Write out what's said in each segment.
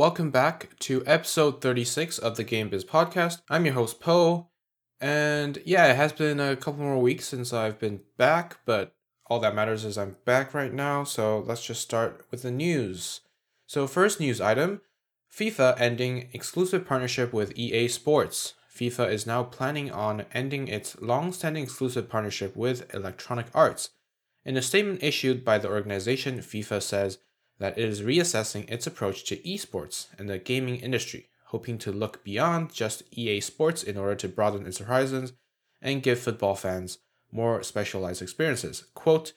Welcome back to episode 36 of the Game Biz podcast. I'm your host Poe, and yeah, it has been a couple more weeks since I've been back, but all that matters is I'm back right now, so let's just start with the news. So, first news item FIFA ending exclusive partnership with EA Sports. FIFA is now planning on ending its long standing exclusive partnership with Electronic Arts. In a statement issued by the organization, FIFA says that it is reassessing its approach to esports and the gaming industry, hoping to look beyond just EA Sports in order to broaden its horizons and give football fans more specialized experiences. Quote,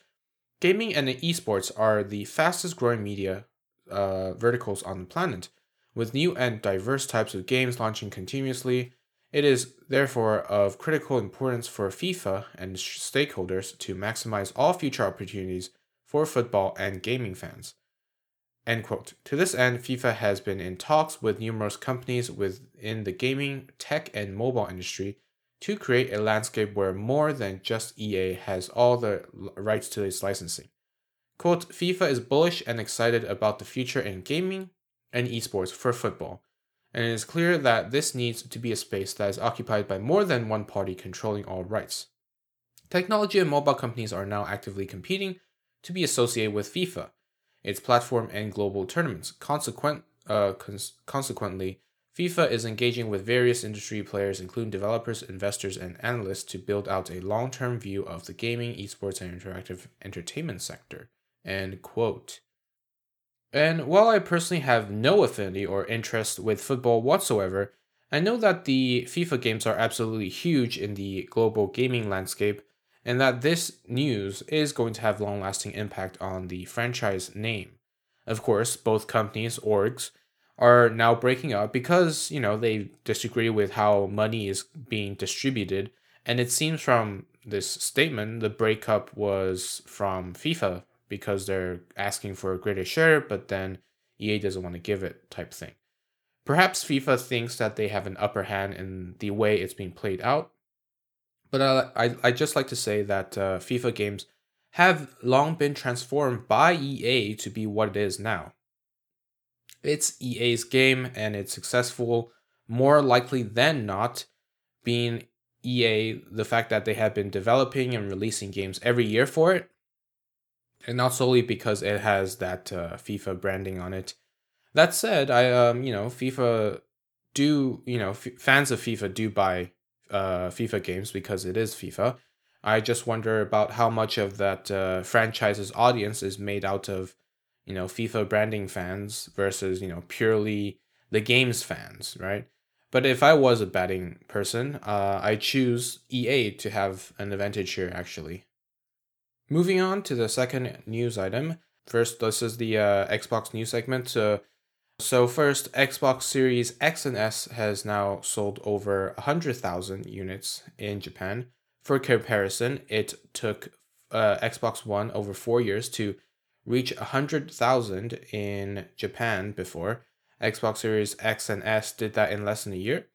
Gaming and esports are the fastest growing media uh, verticals on the planet. With new and diverse types of games launching continuously, it is therefore of critical importance for FIFA and stakeholders to maximize all future opportunities for football and gaming fans. End quote. To this end, FIFA has been in talks with numerous companies within the gaming, tech, and mobile industry to create a landscape where more than just EA has all the rights to its licensing. Quote, FIFA is bullish and excited about the future in gaming and esports for football, and it is clear that this needs to be a space that is occupied by more than one party controlling all rights. Technology and mobile companies are now actively competing to be associated with FIFA its platform and global tournaments. Consequent, uh, cons- consequently, FIFA is engaging with various industry players, including developers, investors, and analysts, to build out a long term view of the gaming, esports, and interactive entertainment sector. End quote. And while I personally have no affinity or interest with football whatsoever, I know that the FIFA games are absolutely huge in the global gaming landscape and that this news is going to have long lasting impact on the franchise name. Of course, both companies, orgs, are now breaking up because, you know, they disagree with how money is being distributed. And it seems from this statement, the breakup was from FIFA because they're asking for a greater share, but then EA doesn't want to give it, type thing. Perhaps FIFA thinks that they have an upper hand in the way it's being played out, but uh, I I just like to say that uh, FIFA games have long been transformed by EA to be what it is now. It's EA's game and it's successful more likely than not being EA the fact that they have been developing and releasing games every year for it and not solely because it has that uh, FIFA branding on it. That said, I um you know FIFA do you know f- fans of FIFA do buy uh, FIFA games because it is FIFA. I just wonder about how much of that uh, franchise's audience is made out of, you know, FIFA branding fans versus you know purely the games fans, right? But if I was a betting person, uh, I choose EA to have an advantage here. Actually, moving on to the second news item. First, this is the uh, Xbox news segment. Uh, so first, Xbox Series X and S has now sold over 100,000 units in Japan. For comparison, it took uh, Xbox One over 4 years to reach 100,000 in Japan before. Xbox Series X and S did that in less than a year.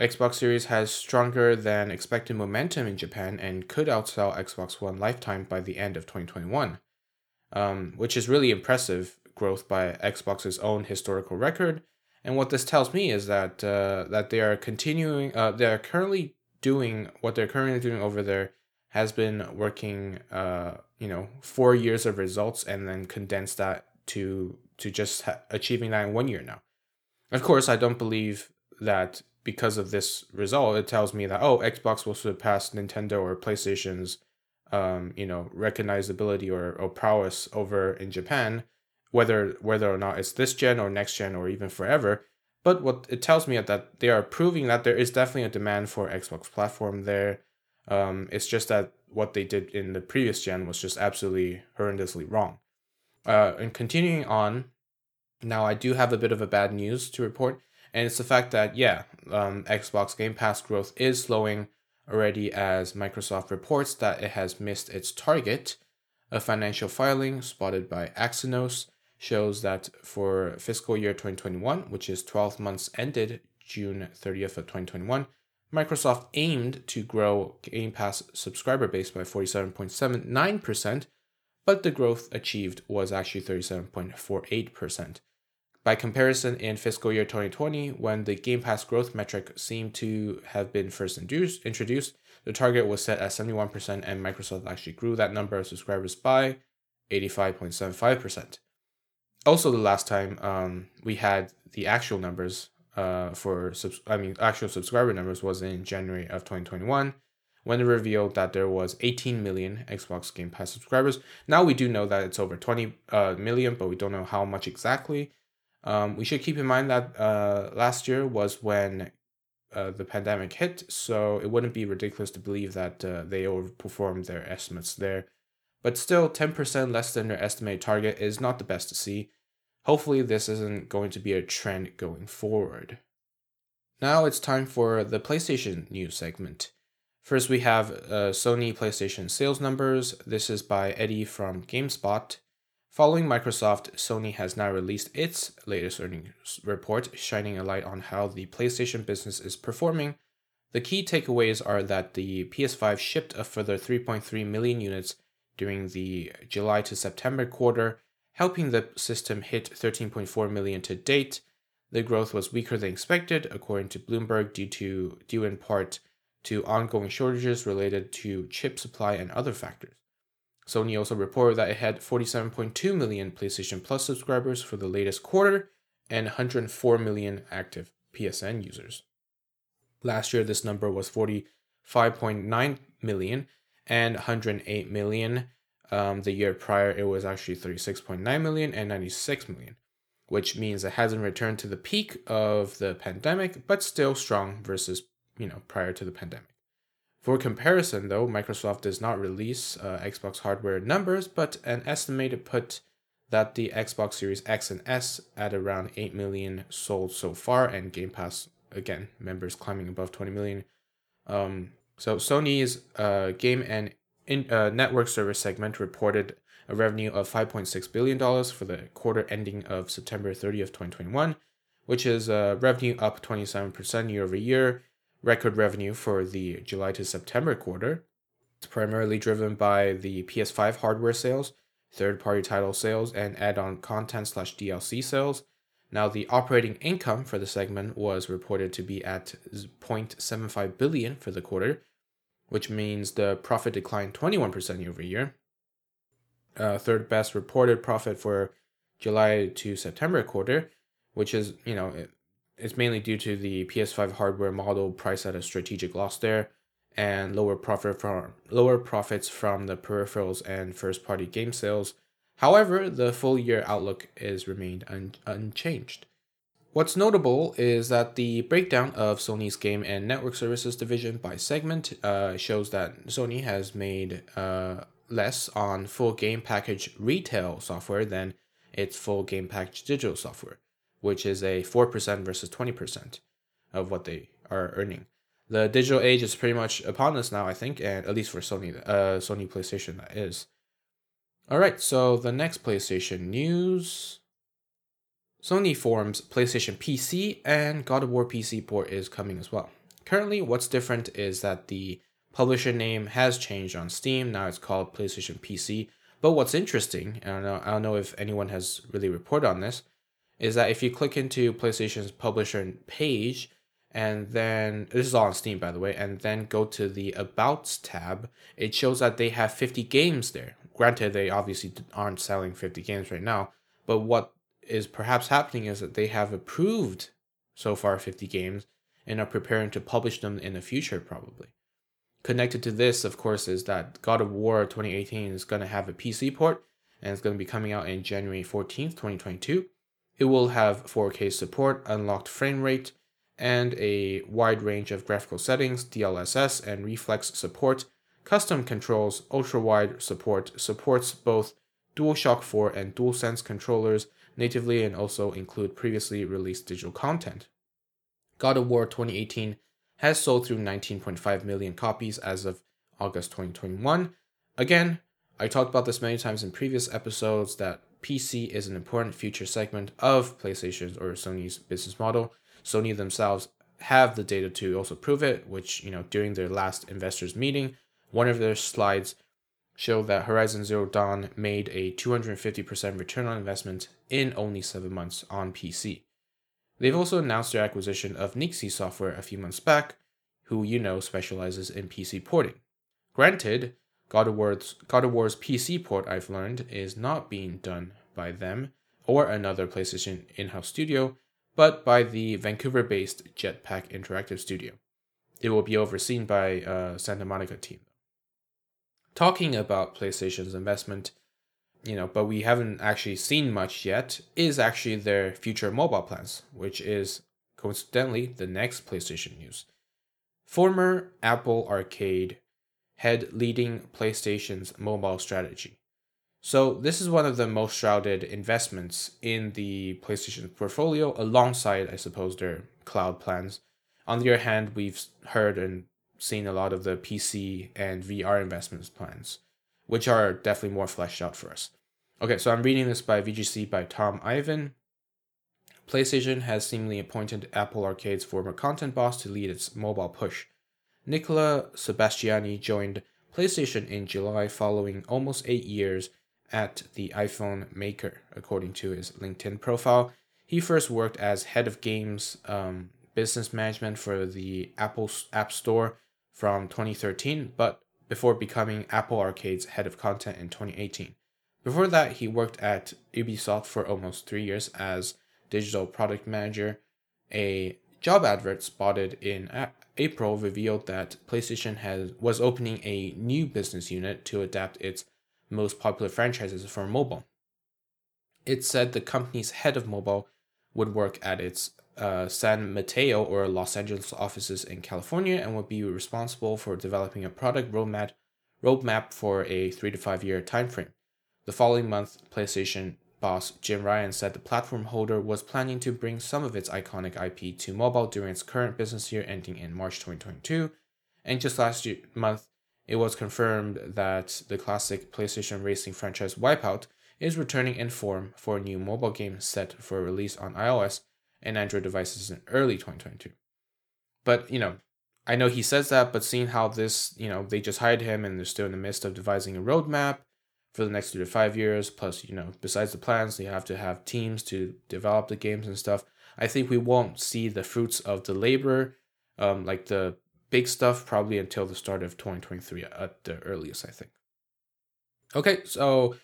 Xbox Series has stronger than expected momentum in Japan and could outsell Xbox One lifetime by the end of 2021, um, which is really impressive growth by Xbox's own historical record. And what this tells me is that uh, that they are continuing. Uh, they are currently doing what they're currently doing over there has been working. Uh, you know, four years of results and then condense that to to just ha- achieving that in one year now. Of course, I don't believe that because of this result, it tells me that oh, Xbox will surpass Nintendo or PlayStation's, um, you know, recognizability or, or prowess over in Japan whether whether or not it's this gen or next gen or even forever. But what it tells me is that they are proving that there is definitely a demand for Xbox platform there. Um, it's just that what they did in the previous gen was just absolutely horrendously wrong. Uh, and continuing on, now I do have a bit of a bad news to report, and it's the fact that yeah, um, Xbox Game Pass growth is slowing already as Microsoft reports that it has missed its target. A financial filing spotted by Axios shows that for fiscal year 2021, which is 12 months ended June 30th of 2021, Microsoft aimed to grow Game Pass subscriber base by 47.79%, but the growth achieved was actually 37.48%. By comparison, in fiscal year 2020, when the Game Pass growth metric seemed to have been first induced, introduced, the target was set at 71%, and Microsoft actually grew that number of subscribers by 85.75%. Also, the last time um, we had the actual numbers uh, for, subs- I mean, actual subscriber numbers was in January of 2021 when it revealed that there was 18 million Xbox Game Pass subscribers. Now we do know that it's over 20 uh, million, but we don't know how much exactly. Um, we should keep in mind that uh, last year was when uh, the pandemic hit, so it wouldn't be ridiculous to believe that uh, they overperformed their estimates there. But still, 10% less than their estimated target is not the best to see. Hopefully, this isn't going to be a trend going forward. Now it's time for the PlayStation news segment. First, we have uh, Sony PlayStation sales numbers. This is by Eddie from GameSpot. Following Microsoft, Sony has now released its latest earnings report, shining a light on how the PlayStation business is performing. The key takeaways are that the PS5 shipped a further 3.3 million units during the July to September quarter, helping the system hit 13.4 million to date. The growth was weaker than expected, according to Bloomberg, due to due in part to ongoing shortages related to chip supply and other factors. Sony also reported that it had 47.2 million PlayStation Plus subscribers for the latest quarter and 104 million active PSN users. Last year, this number was 45.9 million and 108 million. Um, the year prior, it was actually 36.9 million and 96 million, which means it hasn't returned to the peak of the pandemic, but still strong versus you know prior to the pandemic. For comparison, though, Microsoft does not release uh, Xbox hardware numbers, but an estimated put that the Xbox Series X and S at around 8 million sold so far, and Game Pass, again, members climbing above 20 million. Um, so Sony's uh, game and in, uh, network service segment reported a revenue of $5.6 billion for the quarter ending of September 30th, 2021, which is uh, revenue up 27% year over year record revenue for the July to September quarter. It's primarily driven by the PS5 hardware sales, third party title sales, and add on content slash DLC sales. Now, the operating income for the segment was reported to be at 0.75 billion for the quarter, which means the profit declined 21% year over year. Uh, third best reported profit for July to September quarter, which is, you know, it's mainly due to the PS5 hardware model priced at a strategic loss there and lower profit from lower profits from the peripherals and first party game sales. However, the full year outlook is remained un- unchanged. What's notable is that the breakdown of Sony's game and network services division by segment uh, shows that Sony has made uh, less on full game package retail software than its full game package digital software which is a 4% versus 20% of what they are earning. The digital age is pretty much upon us now, I think, and at least for Sony, uh, Sony PlayStation, that is. All right, so the next PlayStation news. Sony forms PlayStation PC and God of War PC port is coming as well. Currently, what's different is that the publisher name has changed on Steam. Now it's called PlayStation PC. But what's interesting, I don't know, I don't know if anyone has really reported on this, is that if you click into PlayStation's publisher page, and then this is all on Steam by the way, and then go to the About tab, it shows that they have 50 games there. Granted, they obviously aren't selling 50 games right now, but what is perhaps happening is that they have approved so far 50 games and are preparing to publish them in the future, probably. Connected to this, of course, is that God of War 2018 is going to have a PC port and it's going to be coming out in January 14th, 2022. It will have 4K support, unlocked frame rate, and a wide range of graphical settings, DLSS and reflex support, custom controls, ultra wide support, supports both DualShock 4 and DualSense controllers natively and also include previously released digital content. God of War 2018 has sold through 19.5 million copies as of August 2021. Again, I talked about this many times in previous episodes that PC is an important future segment of PlayStation's or Sony's business model. Sony themselves have the data to also prove it, which, you know, during their last investors meeting, one of their slides show that Horizon Zero Dawn made a 250% return on investment in only seven months on PC. They've also announced their acquisition of Nixxes Software a few months back, who you know specializes in PC porting. Granted, God of, War's, God of War's PC port, I've learned, is not being done by them or another PlayStation in house studio, but by the Vancouver based Jetpack Interactive Studio. It will be overseen by a Santa Monica team. Talking about PlayStation's investment, you know, but we haven't actually seen much yet, is actually their future mobile plans, which is coincidentally the next PlayStation news. Former Apple Arcade head leading PlayStation's mobile strategy. So, this is one of the most shrouded investments in the PlayStation portfolio, alongside, I suppose, their cloud plans. On the other hand, we've heard and seen a lot of the PC and VR investments plans, which are definitely more fleshed out for us. Okay, so I'm reading this by VGC by Tom Ivan. PlayStation has seemingly appointed Apple Arcade's former content boss to lead its mobile push. Nicola Sebastiani joined PlayStation in July following almost eight years at the iPhone maker, according to his LinkedIn profile. He first worked as head of games um, business management for the Apple App Store from 2013, but before becoming Apple Arcade's head of content in 2018. Before that, he worked at Ubisoft for almost three years as digital product manager. A job advert spotted in April revealed that PlayStation has was opening a new business unit to adapt its most popular franchises for mobile. It said the company's head of mobile would work at its uh, San Mateo or Los Angeles offices in California and would be responsible for developing a product roadmap roadmap for a three to five year timeframe. The following month, PlayStation boss Jim Ryan said the platform holder was planning to bring some of its iconic IP to mobile during its current business year ending in March 2022. And just last year, month, it was confirmed that the classic PlayStation racing franchise Wipeout is returning in form for a new mobile game set for release on iOS and Android devices in early 2022. But, you know, I know he says that, but seeing how this, you know, they just hired him and they're still in the midst of devising a roadmap for the next three to five years, plus, you know, besides the plans, they have to have teams to develop the games and stuff. I think we won't see the fruits of the labor, um, like the big stuff probably until the start of 2023 at the earliest, I think. Okay, so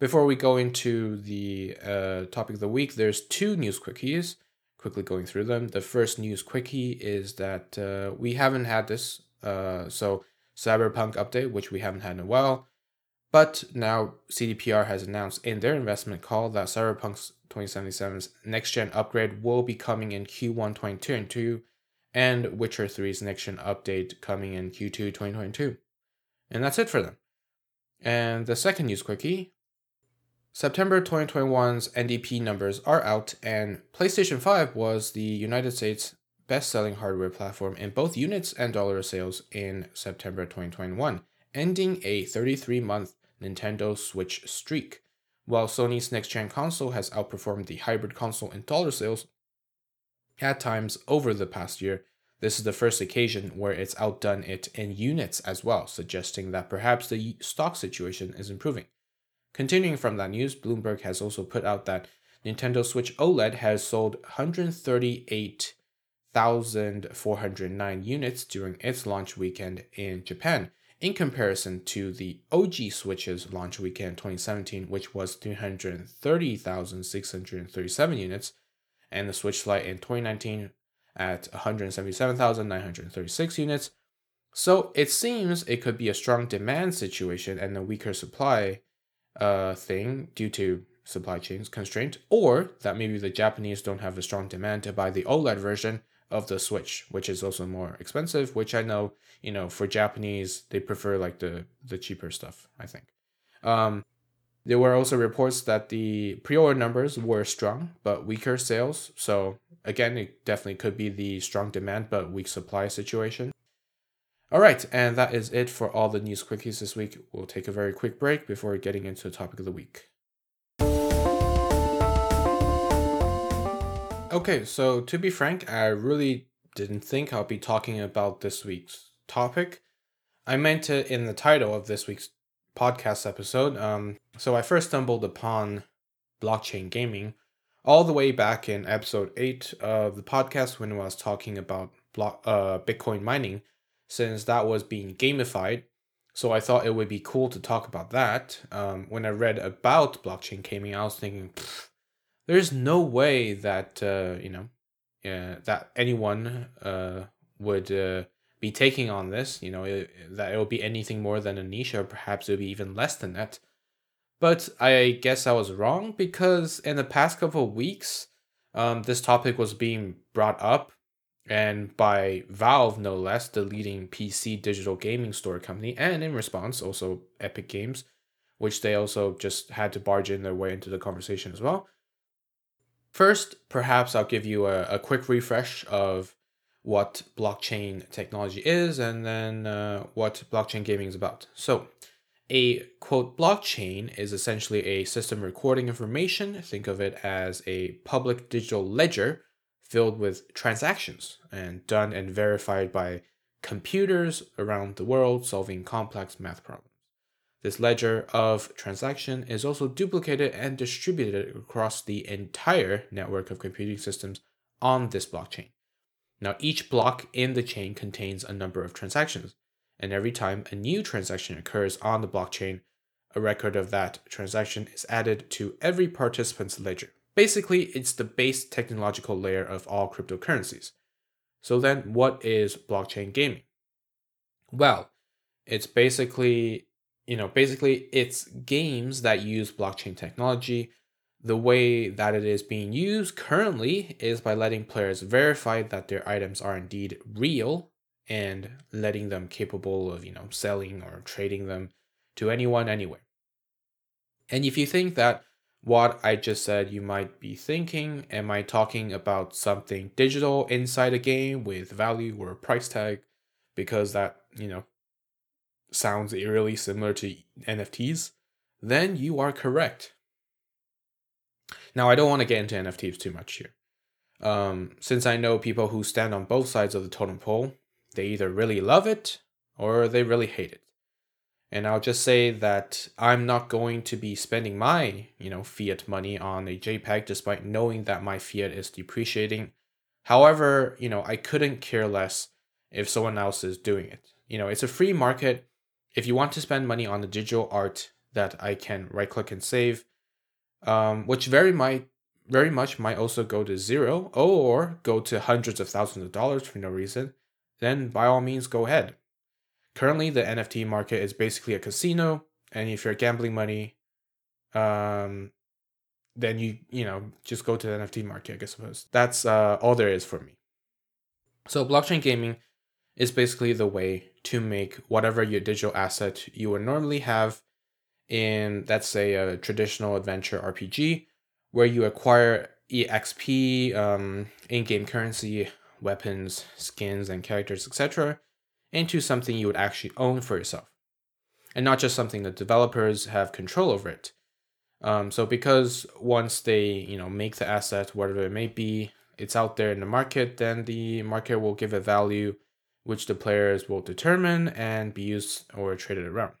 before we go into the uh, topic of the week, there's two news quickies. Quickly going through them. The first news quickie is that uh, we haven't had this, uh, so Cyberpunk update, which we haven't had in a while. But now CDPR has announced in their investment call that Cyberpunk 2077's next gen upgrade will be coming in Q1 2022 and Witcher 3's next gen update coming in Q2 2022. And that's it for them. And the second news quickie September 2021's NPD numbers are out, and PlayStation 5 was the United States best selling hardware platform in both units and dollar sales in September 2021, ending a 33 month Nintendo Switch streak. While Sony's next gen console has outperformed the hybrid console in dollar sales, at times over the past year. This is the first occasion where it's outdone it in units as well, suggesting that perhaps the stock situation is improving. Continuing from that news, Bloomberg has also put out that Nintendo Switch OLED has sold 138,409 units during its launch weekend in Japan, in comparison to the OG Switch's launch weekend 2017, which was 330,637 units, and the Switch Lite in 2019 at 177,936 units. So it seems it could be a strong demand situation and a weaker supply uh, thing due to supply chains constraint, or that maybe the Japanese don't have a strong demand to buy the OLED version of the Switch, which is also more expensive. Which I know, you know, for Japanese they prefer like the the cheaper stuff. I think. Um, there were also reports that the pre-order numbers were strong but weaker sales. So again, it definitely could be the strong demand but weak supply situation. All right, and that is it for all the news quickies this week. We'll take a very quick break before getting into the topic of the week. Okay, so to be frank, I really didn't think I'll be talking about this week's topic. I meant it in the title of this week's podcast episode. Um, so I first stumbled upon blockchain gaming all the way back in episode eight of the podcast when I was talking about block uh Bitcoin mining, since that was being gamified. So I thought it would be cool to talk about that. Um, when I read about blockchain gaming, I was thinking, there's no way that uh, you know, that anyone uh, would uh, be taking on this. You know, it, that it will be anything more than a niche, or perhaps it will be even less than that. But I guess I was wrong because in the past couple of weeks, um, this topic was being brought up, and by Valve, no less, the leading PC digital gaming store company, and in response, also Epic Games, which they also just had to barge in their way into the conversation as well. First, perhaps I'll give you a, a quick refresh of what blockchain technology is and then uh, what blockchain gaming is about. So, a quote blockchain is essentially a system recording information. Think of it as a public digital ledger filled with transactions and done and verified by computers around the world solving complex math problems. This ledger of transaction is also duplicated and distributed across the entire network of computing systems on this blockchain. Now, each block in the chain contains a number of transactions and every time a new transaction occurs on the blockchain, a record of that transaction is added to every participant's ledger. Basically, it's the base technological layer of all cryptocurrencies. So then what is blockchain gaming? Well, it's basically, you know, basically it's games that use blockchain technology. The way that it is being used currently is by letting players verify that their items are indeed real and letting them capable of you know selling or trading them to anyone anywhere and if you think that what i just said you might be thinking. Am i talking about something digital inside a game with value or a price tag? Because that you know sounds eerily similar to nfts then you are correct. Now i don't want to get into nfts too much here. Um, since i know people who stand on both sides of the totem pole they either really love it or they really hate it. And I'll just say that I'm not going to be spending my, you know, fiat money on a JPEG despite knowing that my fiat is depreciating. However, you know, I couldn't care less if someone else is doing it. You know, it's a free market. If you want to spend money on the digital art that I can right click and save, um, which very might very much might also go to zero or go to hundreds of thousands of dollars for no reason then by all means go ahead. Currently, the NFT market is basically a casino, and if you're gambling money, um, then you you know just go to the NFT market. I suppose that's uh, all there is for me. So blockchain gaming is basically the way to make whatever your digital asset you would normally have in let's say a traditional adventure RPG, where you acquire EXP, um, in-game currency, weapons, skins, and characters, etc., into something you would actually own for yourself. And not just something that developers have control over it. Um, so because once they, you know, make the asset, whatever it may be, it's out there in the market, then the market will give a value which the players will determine and be used or traded around.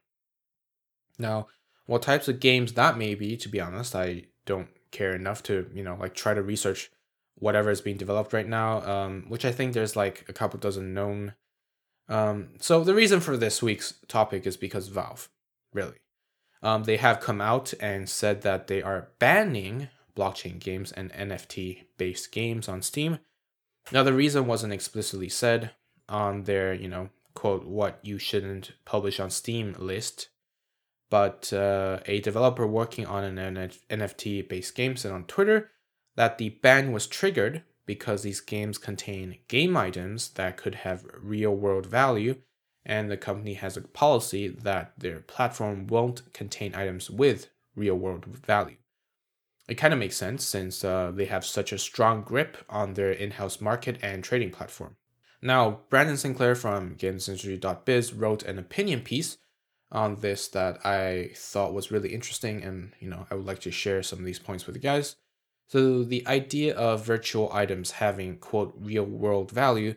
Now, what types of games that may be, to be honest, I don't care enough to, you know, like try to research whatever is being developed right now, um, which I think there's like a couple dozen known. Um, so the reason for this week's topic is because Valve, really. Um, they have come out and said that they are banning blockchain games and NFT based games on Steam. Now the reason wasn't explicitly said on their, you know, quote, what you shouldn't publish on Steam list. But uh, a developer working on an NFT based game said on Twitter that the ban was triggered because these games contain game items that could have real world value, and the company has a policy that their platform won't contain items with real world value. It kind of makes sense since uh, they have such a strong grip on their in house market and trading platform. Now, Brendan Sinclair from GamesIndustry.biz wrote an opinion piece on this that I thought was really interesting, and you know I would like to share some of these points with you guys. So the idea of virtual items having quote real world value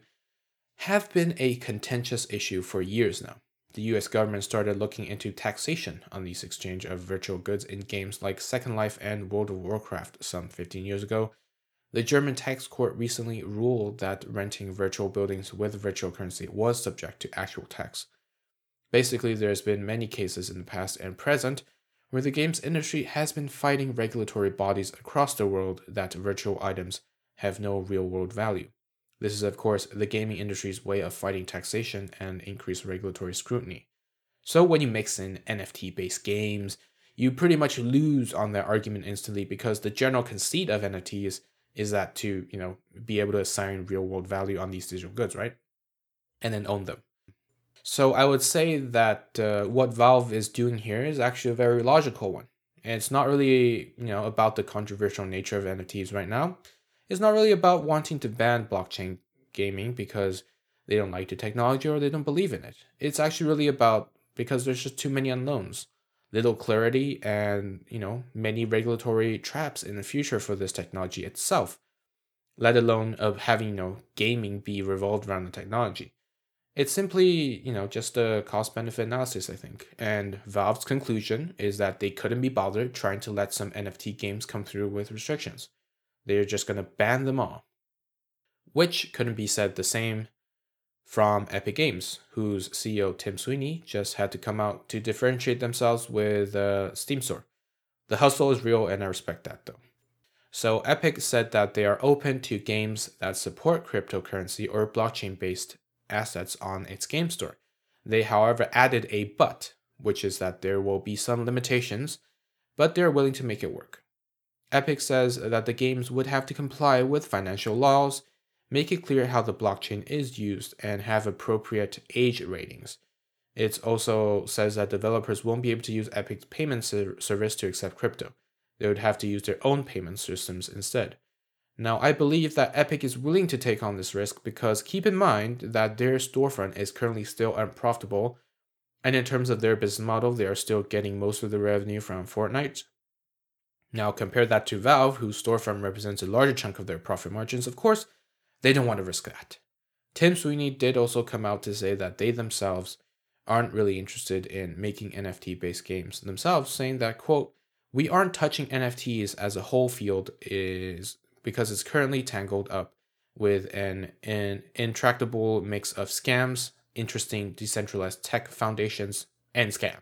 have been a contentious issue for years now. the US government started looking into taxation on these exchange of virtual goods in games like Second Life and World of Warcraft some 15 years ago. The German tax court recently ruled that renting virtual buildings with virtual currency was subject to actual tax. Basically, there's been many cases in the past and present where the games industry has been fighting regulatory bodies across the world that virtual items have no real world value. This is, of course, the gaming industry's way of fighting taxation and increased regulatory scrutiny. So, when you mix in NFT based games, you pretty much lose on that argument instantly because the general conceit of NFTs is that to, you know, be able to assign real world value on these digital goods, right? And then own them. So, I would say that uh, what Valve is doing here is actually a very logical one. And it's not really, you know, about the controversial nature of NFTs right now It's not really about wanting to ban blockchain gaming because they don't like the technology or they don't believe in it. It's actually really about because there's just too many unknowns, little clarity, and you know many regulatory traps in the future for this technology itself. Let alone of having you know gaming be revolved around the technology. It's simply you know just a cost benefit analysis, I think. And Valve's conclusion is that they couldn't be bothered trying to let some NFT games come through with restrictions. They're just going to ban them all. Which couldn't be said the same from Epic Games, whose CEO Tim Sweeney just had to come out to differentiate themselves with Steam Store. The hustle is real, and I respect that though. So, Epic said that they are open to games that support cryptocurrency or blockchain based assets on its game store. They, however, added a but, which is that there will be some limitations, but they're willing to make it work. Epic says that the games would have to comply with financial laws, make it clear how the blockchain is used, and have appropriate age ratings. It also says that developers won't be able to use Epic's payment service to accept crypto. They would have to use their own payment systems instead. Now, I believe that Epic is willing to take on this risk because keep in mind that their storefront is currently still unprofitable, and in terms of their business model, they are still getting most of the revenue from Fortnite, now, compare that to Valve, whose storefront represents a larger chunk of their profit margins. Of course, they don't want to risk that. Tim Sweeney did also come out to say that they themselves aren't really interested in making NFT based games themselves, saying that, quote, we aren't touching NFTs as a whole field is because it's currently tangled up with an, an intractable mix of scams, interesting decentralized tech foundations, and scams.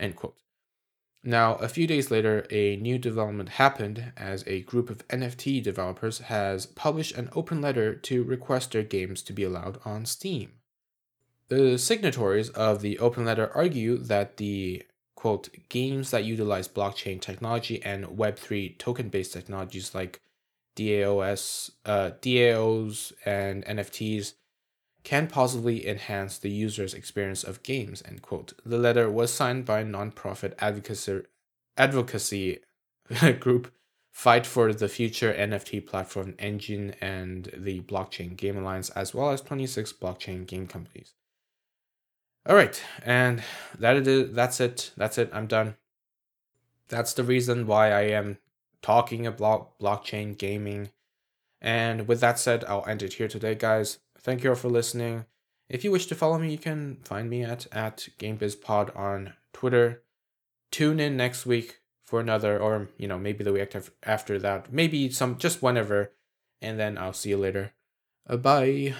End quote. Now, a few days later, a new development happened as a group of NFT developers has published an open letter to request their games to be allowed on Steam. The signatories of the open letter argue that the quote games that utilize blockchain technology and Web3 token based technologies like DAOs, uh, DAOs and NFTs can possibly enhance the user's experience of games, end quote. The letter was signed by nonprofit advocacy, advocacy group Fight for the Future NFT platform Enjin and the Blockchain Game Alliance, as well as 26 blockchain game companies. All right, and that is that's it. That's it. I'm done. That's the reason why I am talking about blockchain gaming. And with that said, I'll end it here today, guys. Thank you all for listening. If you wish to follow me, you can find me at, at GameBizPod on Twitter. Tune in next week for another, or, you know, maybe the week after that. Maybe some, just whenever. And then I'll see you later. Uh, bye.